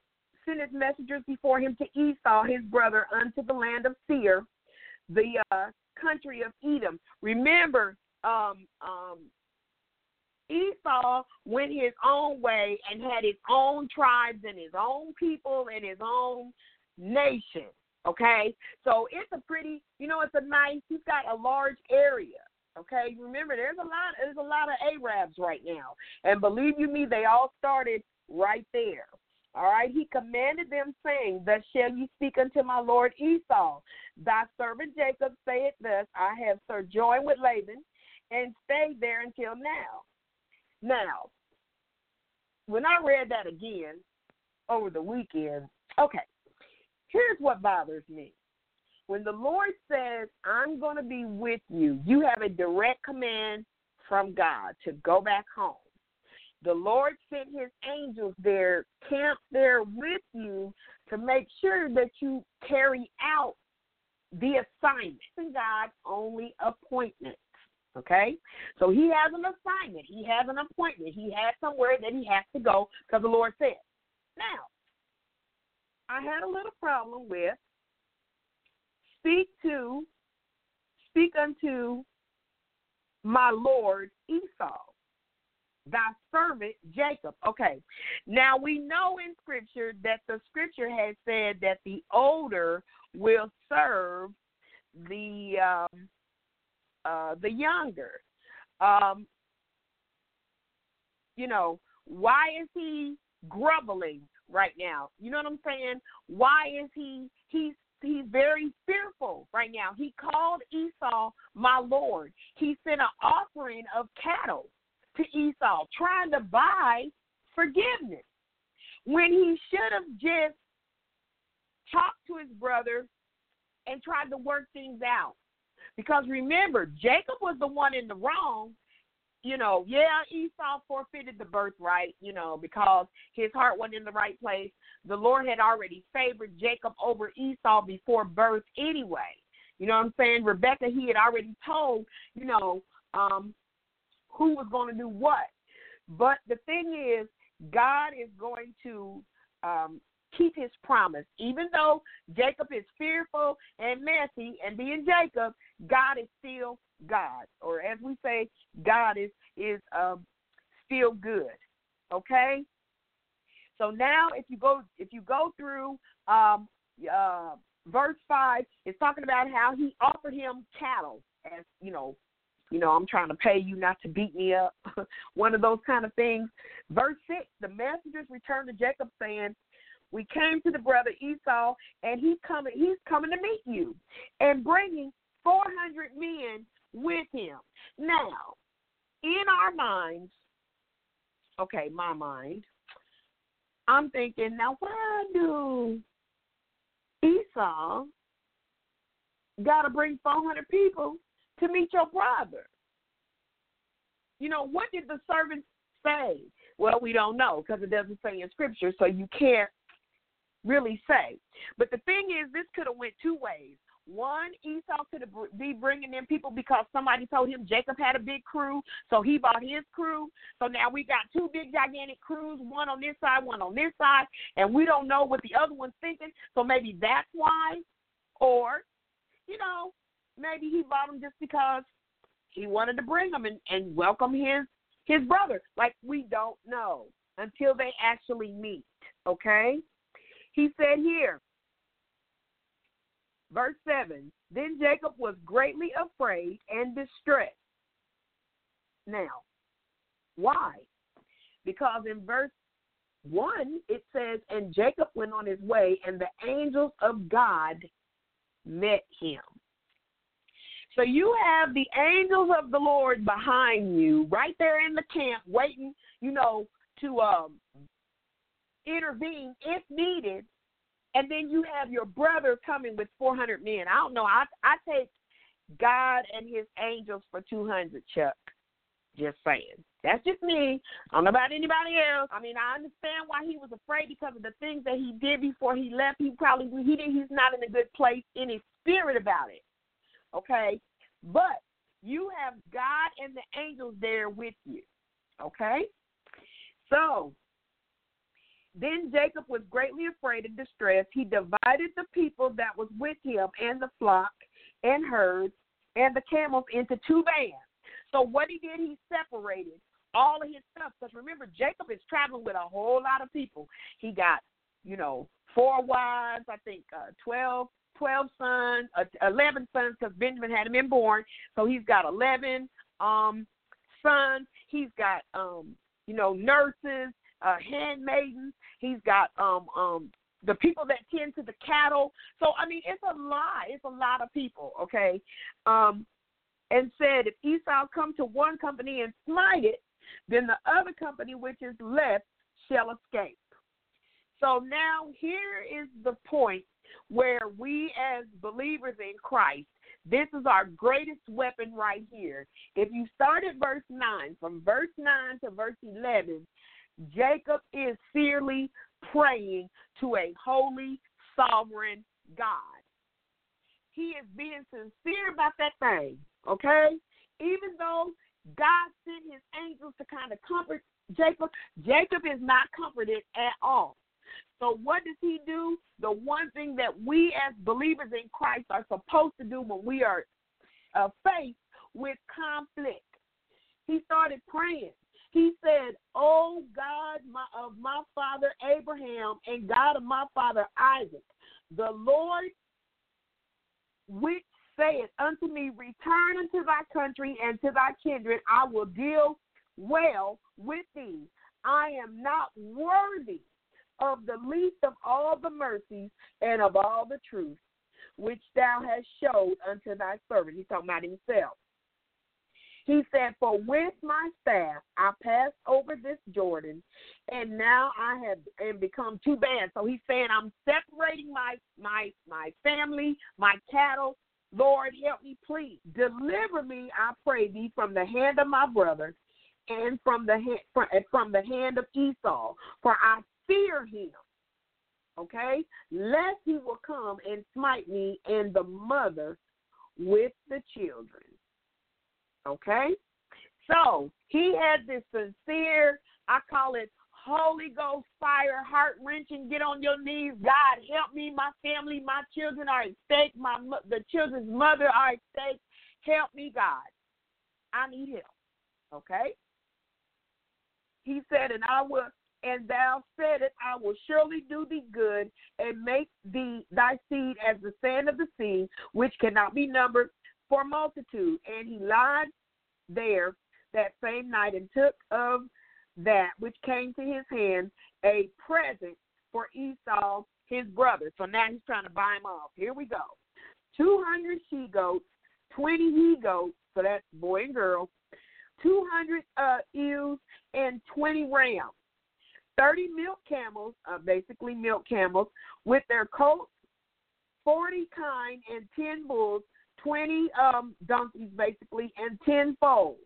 sent his messengers before him to Esau, his brother, unto the land of Seir, the uh, country of Edom. Remember, um, um, Esau went his own way and had his own tribes and his own people and his own nation. Okay, so it's a pretty, you know, it's a nice. He's got a large area. Okay, remember there's a lot, there's a lot of Arabs right now, and believe you me, they all started right there. All right, he commanded them, saying, Thus shall you speak unto my lord Esau. Thy servant Jacob saith thus, I have sojourned with Laban and stayed there until now. Now, when I read that again over the weekend, okay, Here's what bothers me. When the Lord says, I'm going to be with you, you have a direct command from God to go back home. The Lord sent his angels there, camped there with you to make sure that you carry out the assignment. And God's only appointment. Okay? So he has an assignment. He has an appointment. He has somewhere that he has to go because the Lord said. Now, I had a little problem with speak to speak unto my Lord Esau, thy servant Jacob. Okay. Now we know in scripture that the scripture has said that the older will serve the um, uh, the younger. Um, you know, why is he grumbling right now. You know what I'm saying? Why is he he's he's very fearful right now. He called Esau my lord. He sent an offering of cattle to Esau, trying to buy forgiveness. When he should have just talked to his brother and tried to work things out. Because remember, Jacob was the one in the wrong, you know, yeah, Esau forfeited the birthright, you know, because his heart wasn't in the right place. The Lord had already favored Jacob over Esau before birth anyway. You know what I'm saying? Rebecca, he had already told, you know, um, who was going to do what. But the thing is, God is going to um, keep his promise. Even though Jacob is fearful and messy, and being Jacob, God is still God, or as we say, God is is um, still good. Okay. So now, if you go if you go through um, uh, verse five, it's talking about how he offered him cattle as you know. You know, I'm trying to pay you not to beat me up. One of those kind of things. Verse 6 The messengers returned to Jacob, saying, we came to the brother Esau, and he's coming. He's coming to meet you, and bringing four hundred men with him. Now, in our minds, okay, my mind, I'm thinking, now why do Esau got to bring 400 people to meet your brother? You know, what did the servants say? Well, we don't know because it doesn't say in Scripture, so you can't really say. But the thing is, this could have went two ways. One, Esau could be bringing in people because somebody told him Jacob had a big crew, so he bought his crew. So now we got two big gigantic crews, one on this side, one on this side, and we don't know what the other one's thinking. So maybe that's why. Or, you know, maybe he bought them just because he wanted to bring them and, and welcome his his brother. Like we don't know. until they actually meet. Okay? He said here, verse 7 Then Jacob was greatly afraid and distressed. Now, why? Because in verse 1, it says, And Jacob went on his way, and the angels of God met him. So you have the angels of the Lord behind you, right there in the camp, waiting, you know, to um, intervene if needed. And then you have your brother coming with 400 men. I don't know. I I take God and His angels for 200, Chuck. Just saying. That's just me. I don't know about anybody else. I mean, I understand why he was afraid because of the things that he did before he left. He probably he did, he's not in a good place in his spirit about it. Okay, but you have God and the angels there with you. Okay, so then Jacob was greatly afraid and distressed. He divided the people that was with him and the flock and herds and the camels into two bands. So what he did, he separated all of his stuff. Because remember, Jacob is traveling with a whole lot of people. He got, you know, four wives, I think uh, 12, 12 sons, uh, 11 sons, because Benjamin hadn't been born. So he's got 11 um, sons. He's got, um, you know, nurses, uh, handmaidens. He's got um, um, the people that tend to the cattle. So I mean, it's a lot. It's a lot of people. Okay, um, and said, if Esau come to one company and smite it, then the other company which is left shall escape. So now here is the point where we as believers in Christ, this is our greatest weapon right here. If you start at verse 9, from verse 9 to verse 11, Jacob is sincerely praying to a holy, sovereign God. He is being sincere about that thing, okay? Even though God sent his angels to kind of comfort Jacob. Jacob is not comforted at all. So, what does he do? The one thing that we as believers in Christ are supposed to do when we are uh, faced with conflict, he started praying. He said, Oh God my, of my father Abraham and God of my father Isaac, the Lord which saith unto me, Return unto thy country and to thy kindred, I will deal well with thee. I am not worthy of the least of all the mercies and of all the truth which thou hast showed unto thy servant. He's talking about himself. He said, For with my staff I passed over this Jordan, and now I have and become too bad. So he's saying, I'm separating my my my family, my cattle, Lord, help me, please. Deliver me, I pray thee, from the hand of my brother and from the hand, from the hand of Esau, for I fear him. Okay? Lest he will come and smite me and the mother with the children. Okay? So he had this sincere, I call it Holy Ghost fire, heart wrenching. Get on your knees. God, help me. My family, my children are at stake. My the children's mother are at stake. Help me, God. I need help. Okay. He said, and I will, and thou said it, I will surely do thee good and make thee thy seed as the sand of the sea, which cannot be numbered for multitude. And he lied there that same night and took of that which came to his hand a present for Esau, his brother. So now he's trying to buy him off. Here we go 200 she goats, 20 he goats, so that's boy and girl, 200 uh, ewes, and 20 rams. 30 milk camels, uh, basically milk camels, with their coats, 40 kine, and 10 bulls, 20 um, donkeys, basically, and 10 foals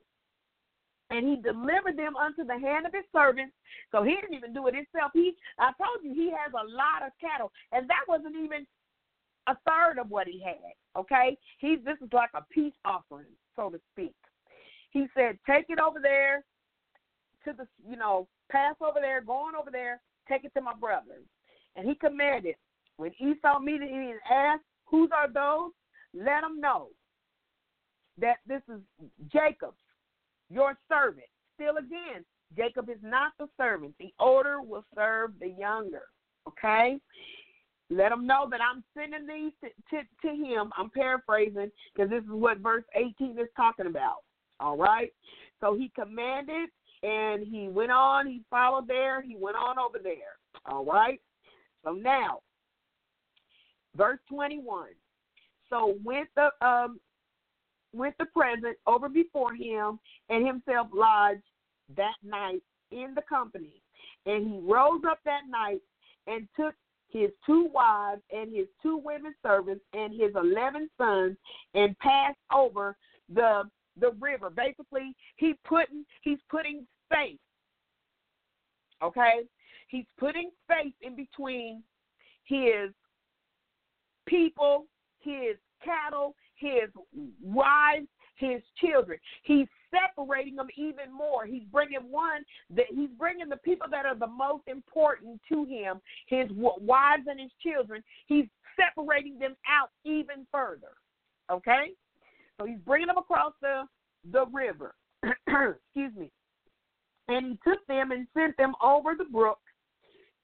and he delivered them unto the hand of his servants. So he didn't even do it himself. He, I told you, he has a lot of cattle, and that wasn't even a third of what he had. Okay, he this is like a peace offering, so to speak. He said, "Take it over there to the, you know, pass over there, go on over there, take it to my brothers." And he commanded, when Esau met him and asked, "Whose are those?" Let him know that this is Jacob, your servant. Still again, Jacob is not the servant. The older will serve the younger. Okay? Let him know that I'm sending these to, to, to him. I'm paraphrasing because this is what verse 18 is talking about. All right? So he commanded and he went on. He followed there. He went on over there. All right? So now, verse 21. So with the um with the present over before him and himself lodged that night in the company. And he rose up that night and took his two wives and his two women servants and his eleven sons and passed over the the river. Basically, he putting he's putting faith. Okay? He's putting faith in between his people, his cattle, his wives, his children. He's separating them even more. He's bringing one that he's bringing the people that are the most important to him, his wives and his children. He's separating them out even further. Okay, so he's bringing them across the the river. Excuse me. And he took them and sent them over the brook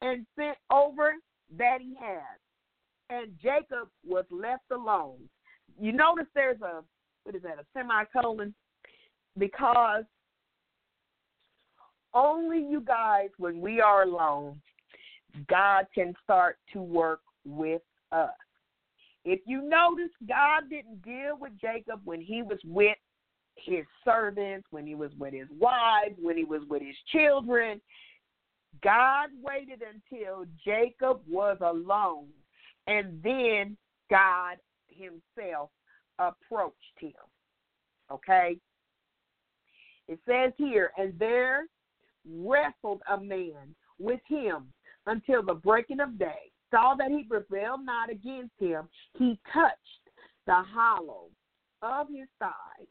and sent over that he had. And Jacob was left alone. You notice there's a what is that, a semicolon? Because only you guys, when we are alone, God can start to work with us. If you notice, God didn't deal with Jacob when he was with his servants, when he was with his wives, when he was with his children. God waited until Jacob was alone, and then God himself approached him. Okay? It says here, and there wrestled a man with him until the breaking of day. Saw that he prevailed not against him. He touched the hollow of his thigh,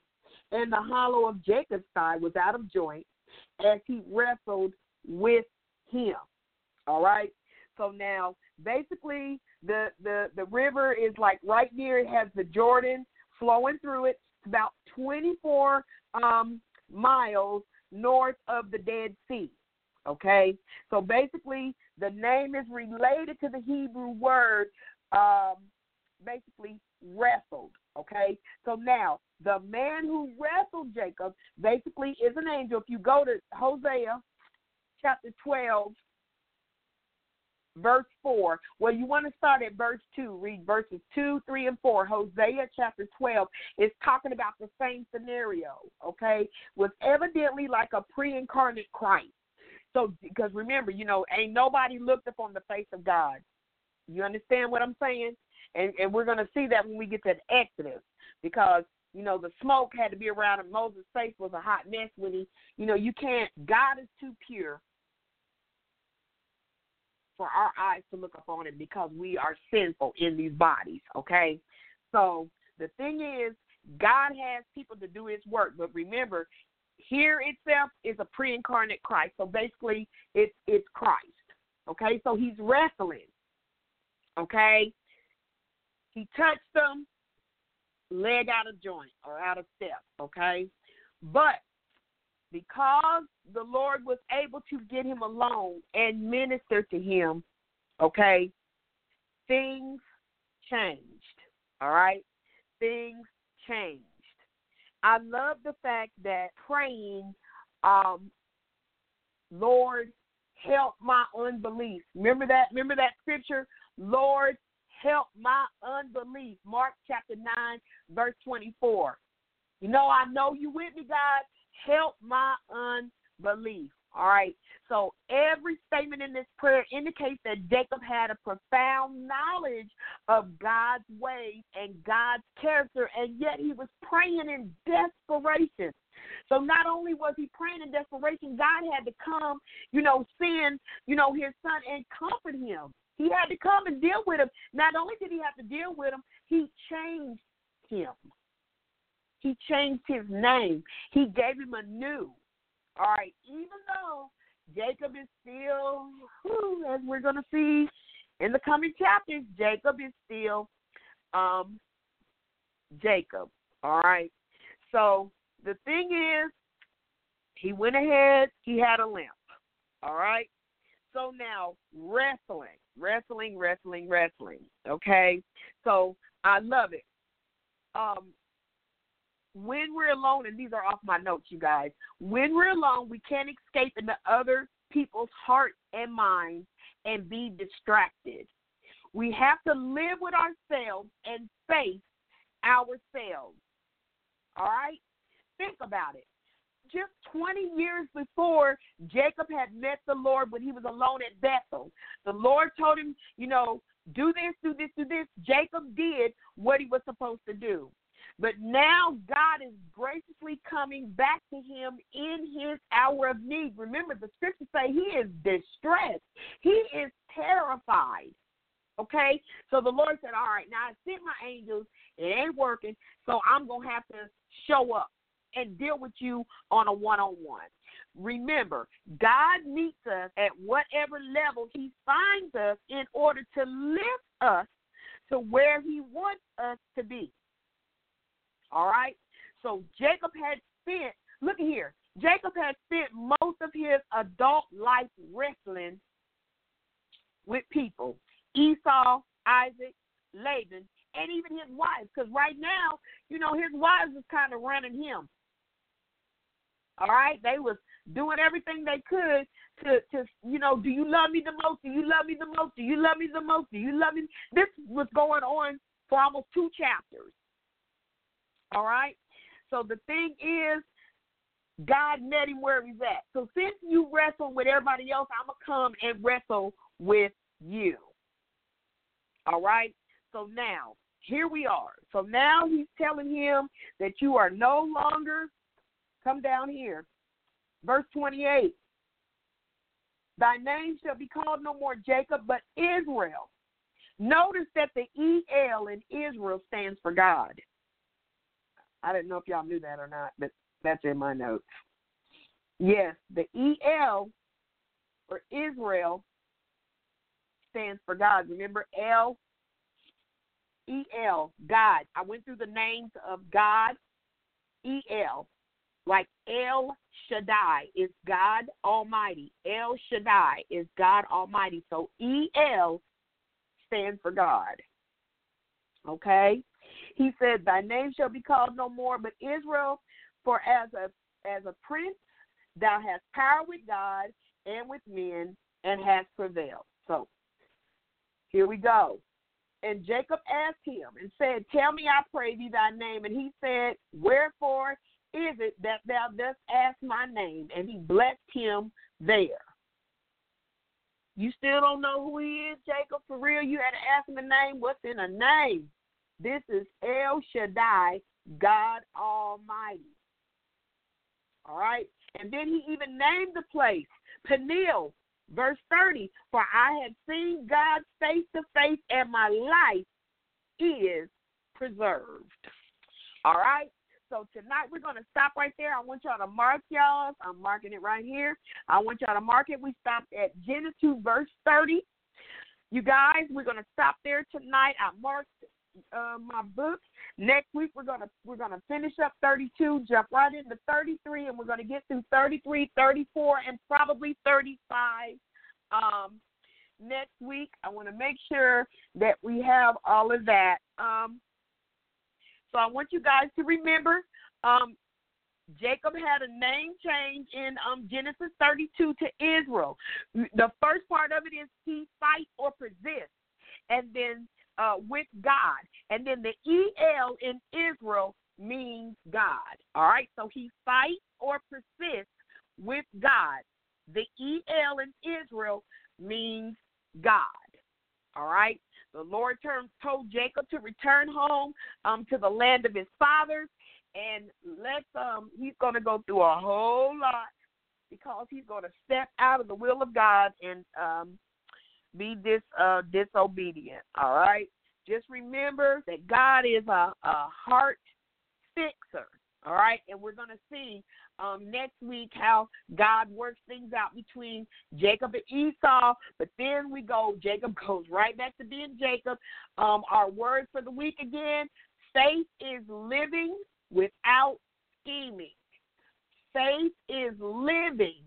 and the hollow of Jacob's thigh was out of joint as he wrestled with him. All right. So now, basically, the the the river is like right near. It has the Jordan flowing through it. It's about 24 um, miles north of the Dead Sea. Okay, so basically the name is related to the Hebrew word, um, basically wrestled. Okay, so now the man who wrestled Jacob basically is an angel. If you go to Hosea chapter 12, verse 4. Well, you want to start at verse 2. Read verses 2, 3, and 4. Hosea chapter 12 is talking about the same scenario, okay? Was evidently like a pre incarnate Christ. So, because remember, you know, ain't nobody looked upon the face of God. You understand what I'm saying? And, and we're going to see that when we get to Exodus because you know, the smoke had to be around and Moses' face was a hot mess when he, you know, you can't, God is too pure for our eyes to look upon it because we are sinful in these bodies, okay? So the thing is, God has people to do his work, but remember, here itself is a pre incarnate Christ. So basically it's it's Christ. Okay, so he's wrestling. Okay? He touched them, leg out of joint or out of step, okay? But because the Lord was able to get him alone and minister to him, okay, things changed. All right? Things changed. I love the fact that praying, um, Lord, help my unbelief. Remember that? Remember that scripture? Lord, help my unbelief. Mark chapter 9, verse 24. You know, I know you with me, God help my unbelief. All right. So every statement in this prayer indicates that Jacob had a profound knowledge of God's ways and God's character, and yet he was praying in desperation. So not only was he praying in desperation, God had to come, you know, send, you know, his son and comfort him. He had to come and deal with him. Not only did he have to deal with him, he changed him. He changed his name. He gave him a new. All right, even though Jacob is still, whew, as we're going to see in the coming chapters, Jacob is still um, Jacob. All right. So the thing is, He went ahead, he had a limp. All right? So now, wrestling, wrestling, wrestling, wrestling. Okay? So I love it. Um, when we're alone, and these are off my notes, you guys, when we're alone, we can't escape into other people's hearts and minds and be distracted. We have to live with ourselves and face ourselves. All right? Think about it. Just 20 years before, Jacob had met the Lord when he was alone at Bethel. The Lord told him, you know, do this, do this, do this. Jacob did what he was supposed to do. But now God is graciously coming back to him in his hour of need. Remember, the scriptures say he is distressed, he is terrified. Okay? So the Lord said, All right, now I sent my angels, it ain't working, so I'm going to have to show up and deal with you on a one on one. Remember, God meets us at whatever level He finds us in order to lift us to where He wants us to be. All right? So Jacob had spent, look here, Jacob had spent most of his adult life wrestling with people Esau, Isaac, Laban, and even his wives. Because right now, you know, his wives was kind of running him. All right, they was doing everything they could to to you know, do you love me the most? Do you love me the most? Do you love me the most? Do you love me? This was going on for almost two chapters. All right. So the thing is, God met him where he's at. So since you wrestle with everybody else, I'm gonna come and wrestle with you. All right. So now here we are. So now he's telling him that you are no longer Come down here. Verse 28. Thy name shall be called no more Jacob, but Israel. Notice that the EL in Israel stands for God. I didn't know if y'all knew that or not, but that's in my notes. Yes, the EL for Israel stands for God. Remember L E L, God. I went through the names of God, E L. Like El Shaddai is God Almighty. El Shaddai is God Almighty. So EL stands for God. Okay? He said, Thy name shall be called no more but Israel, for as a as a prince thou hast power with God and with men and hast prevailed. So here we go. And Jacob asked him and said, Tell me, I pray thee, thy name. And he said, Wherefore is it that thou dost ask my name? And he blessed him there. You still don't know who he is, Jacob? For real, you had to ask him a name. What's in a name? This is El Shaddai, God Almighty. All right? And then he even named the place Peniel, verse 30. For I have seen God face to face, and my life is preserved. All right? So tonight we're going to stop right there. I want y'all to mark y'all. I'm marking it right here. I want y'all to mark it. We stopped at Genesis verse 30. You guys, we're going to stop there tonight. I marked uh, my book. Next week we're gonna we're gonna finish up 32, jump right into 33, and we're gonna get through 33, 34, and probably 35. Um, next week I want to make sure that we have all of that. Um, so I want you guys to remember um, Jacob had a name change in um, Genesis 32 to Israel. The first part of it is he fight or persist, and then uh, with God, and then the El in Israel means God. All right, so he fights or persists with God. The El in Israel means God. All right, the Lord told Jacob to return home um, to the land of his fathers, and let's um, he's going to go through a whole lot because he's going to step out of the will of God and um, be dis uh, disobedient. All right, just remember that God is a, a heart fixer. All right, and we're going to see um, next week how God works things out between Jacob and Esau. But then we go, Jacob goes right back to being Jacob. Um, our word for the week again faith is living without scheming. faith is living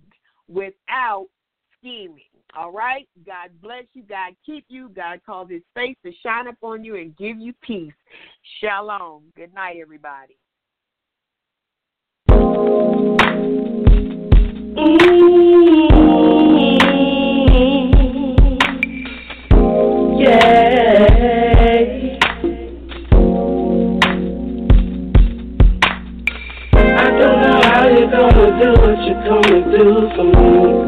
without scheming. All right? God bless you. God keep you. God cause his face to shine upon you and give you peace. Shalom. Good night, everybody. Yeah. I don't know how you're gonna do what you're gonna do for me.